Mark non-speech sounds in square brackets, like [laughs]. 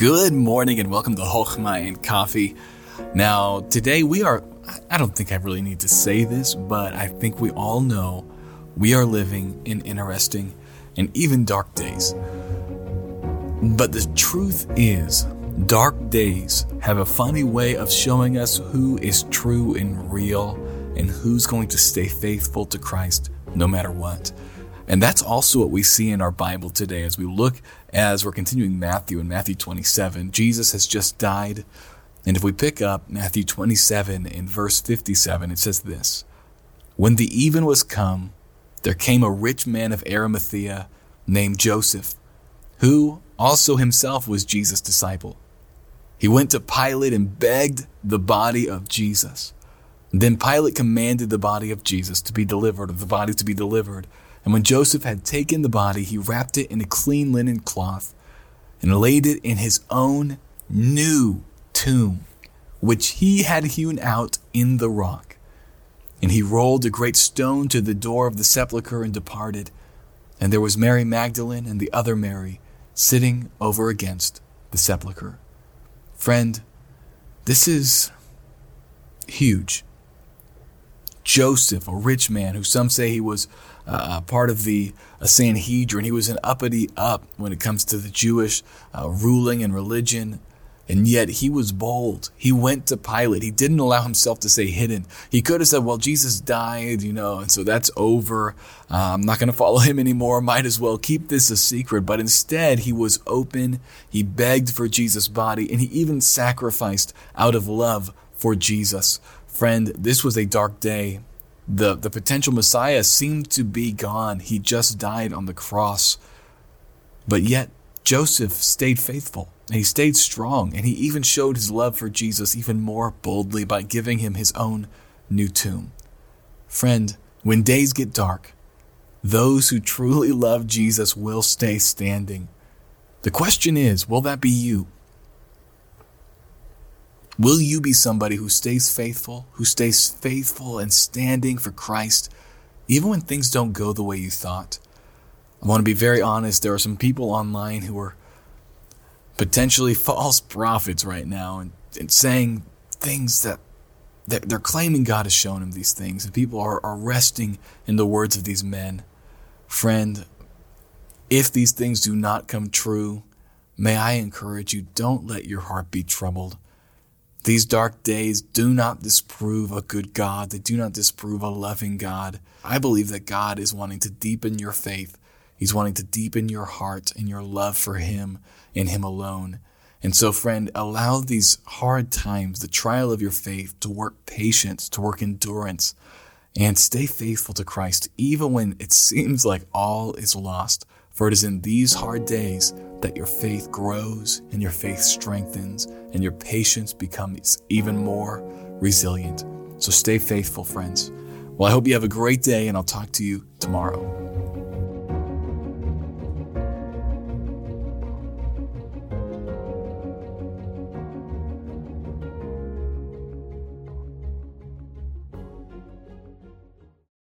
Good morning and welcome to Hochma and Coffee. Now, today we are, I don't think I really need to say this, but I think we all know we are living in interesting and even dark days. But the truth is, dark days have a funny way of showing us who is true and real and who's going to stay faithful to Christ no matter what. And that's also what we see in our Bible today as we look as we're continuing Matthew in Matthew 27. Jesus has just died. And if we pick up Matthew 27 in verse 57, it says this When the even was come, there came a rich man of Arimathea named Joseph, who also himself was Jesus' disciple. He went to Pilate and begged the body of Jesus. Then Pilate commanded the body of Jesus to be delivered, or the body to be delivered. And when Joseph had taken the body, he wrapped it in a clean linen cloth and laid it in his own new tomb, which he had hewn out in the rock. And he rolled a great stone to the door of the sepulchre and departed. And there was Mary Magdalene and the other Mary sitting over against the sepulchre. Friend, this is huge. Joseph, a rich man who some say he was uh, part of the uh, Sanhedrin. He was an uppity up when it comes to the Jewish uh, ruling and religion. And yet he was bold. He went to Pilate. He didn't allow himself to stay hidden. He could have said, well, Jesus died, you know, and so that's over. Uh, I'm not going to follow him anymore. Might as well keep this a secret. But instead, he was open. He begged for Jesus' body, and he even sacrificed out of love for Jesus. Friend, this was a dark day. The, the potential Messiah seemed to be gone. He just died on the cross. But yet, Joseph stayed faithful and he stayed strong and he even showed his love for Jesus even more boldly by giving him his own new tomb. Friend, when days get dark, those who truly love Jesus will stay standing. The question is, will that be you? Will you be somebody who stays faithful, who stays faithful and standing for Christ, even when things don't go the way you thought? I want to be very honest. There are some people online who are potentially false prophets right now and, and saying things that they're, claiming God has shown them these things, and people are, are resting in the words of these men. Friend, if these things do not come true, may I encourage you don't let your heart be troubled. These dark days do not disprove a good God. They do not disprove a loving God. I believe that God is wanting to deepen your faith. He's wanting to deepen your heart and your love for Him and Him alone. And so, friend, allow these hard times, the trial of your faith, to work patience, to work endurance, and stay faithful to Christ, even when it [laughs] seems like all is lost. For it is in these hard days that your faith grows and your faith strengthens and your patience becomes even more resilient. So stay faithful, friends. Well, I hope you have a great day, and I'll talk to you tomorrow.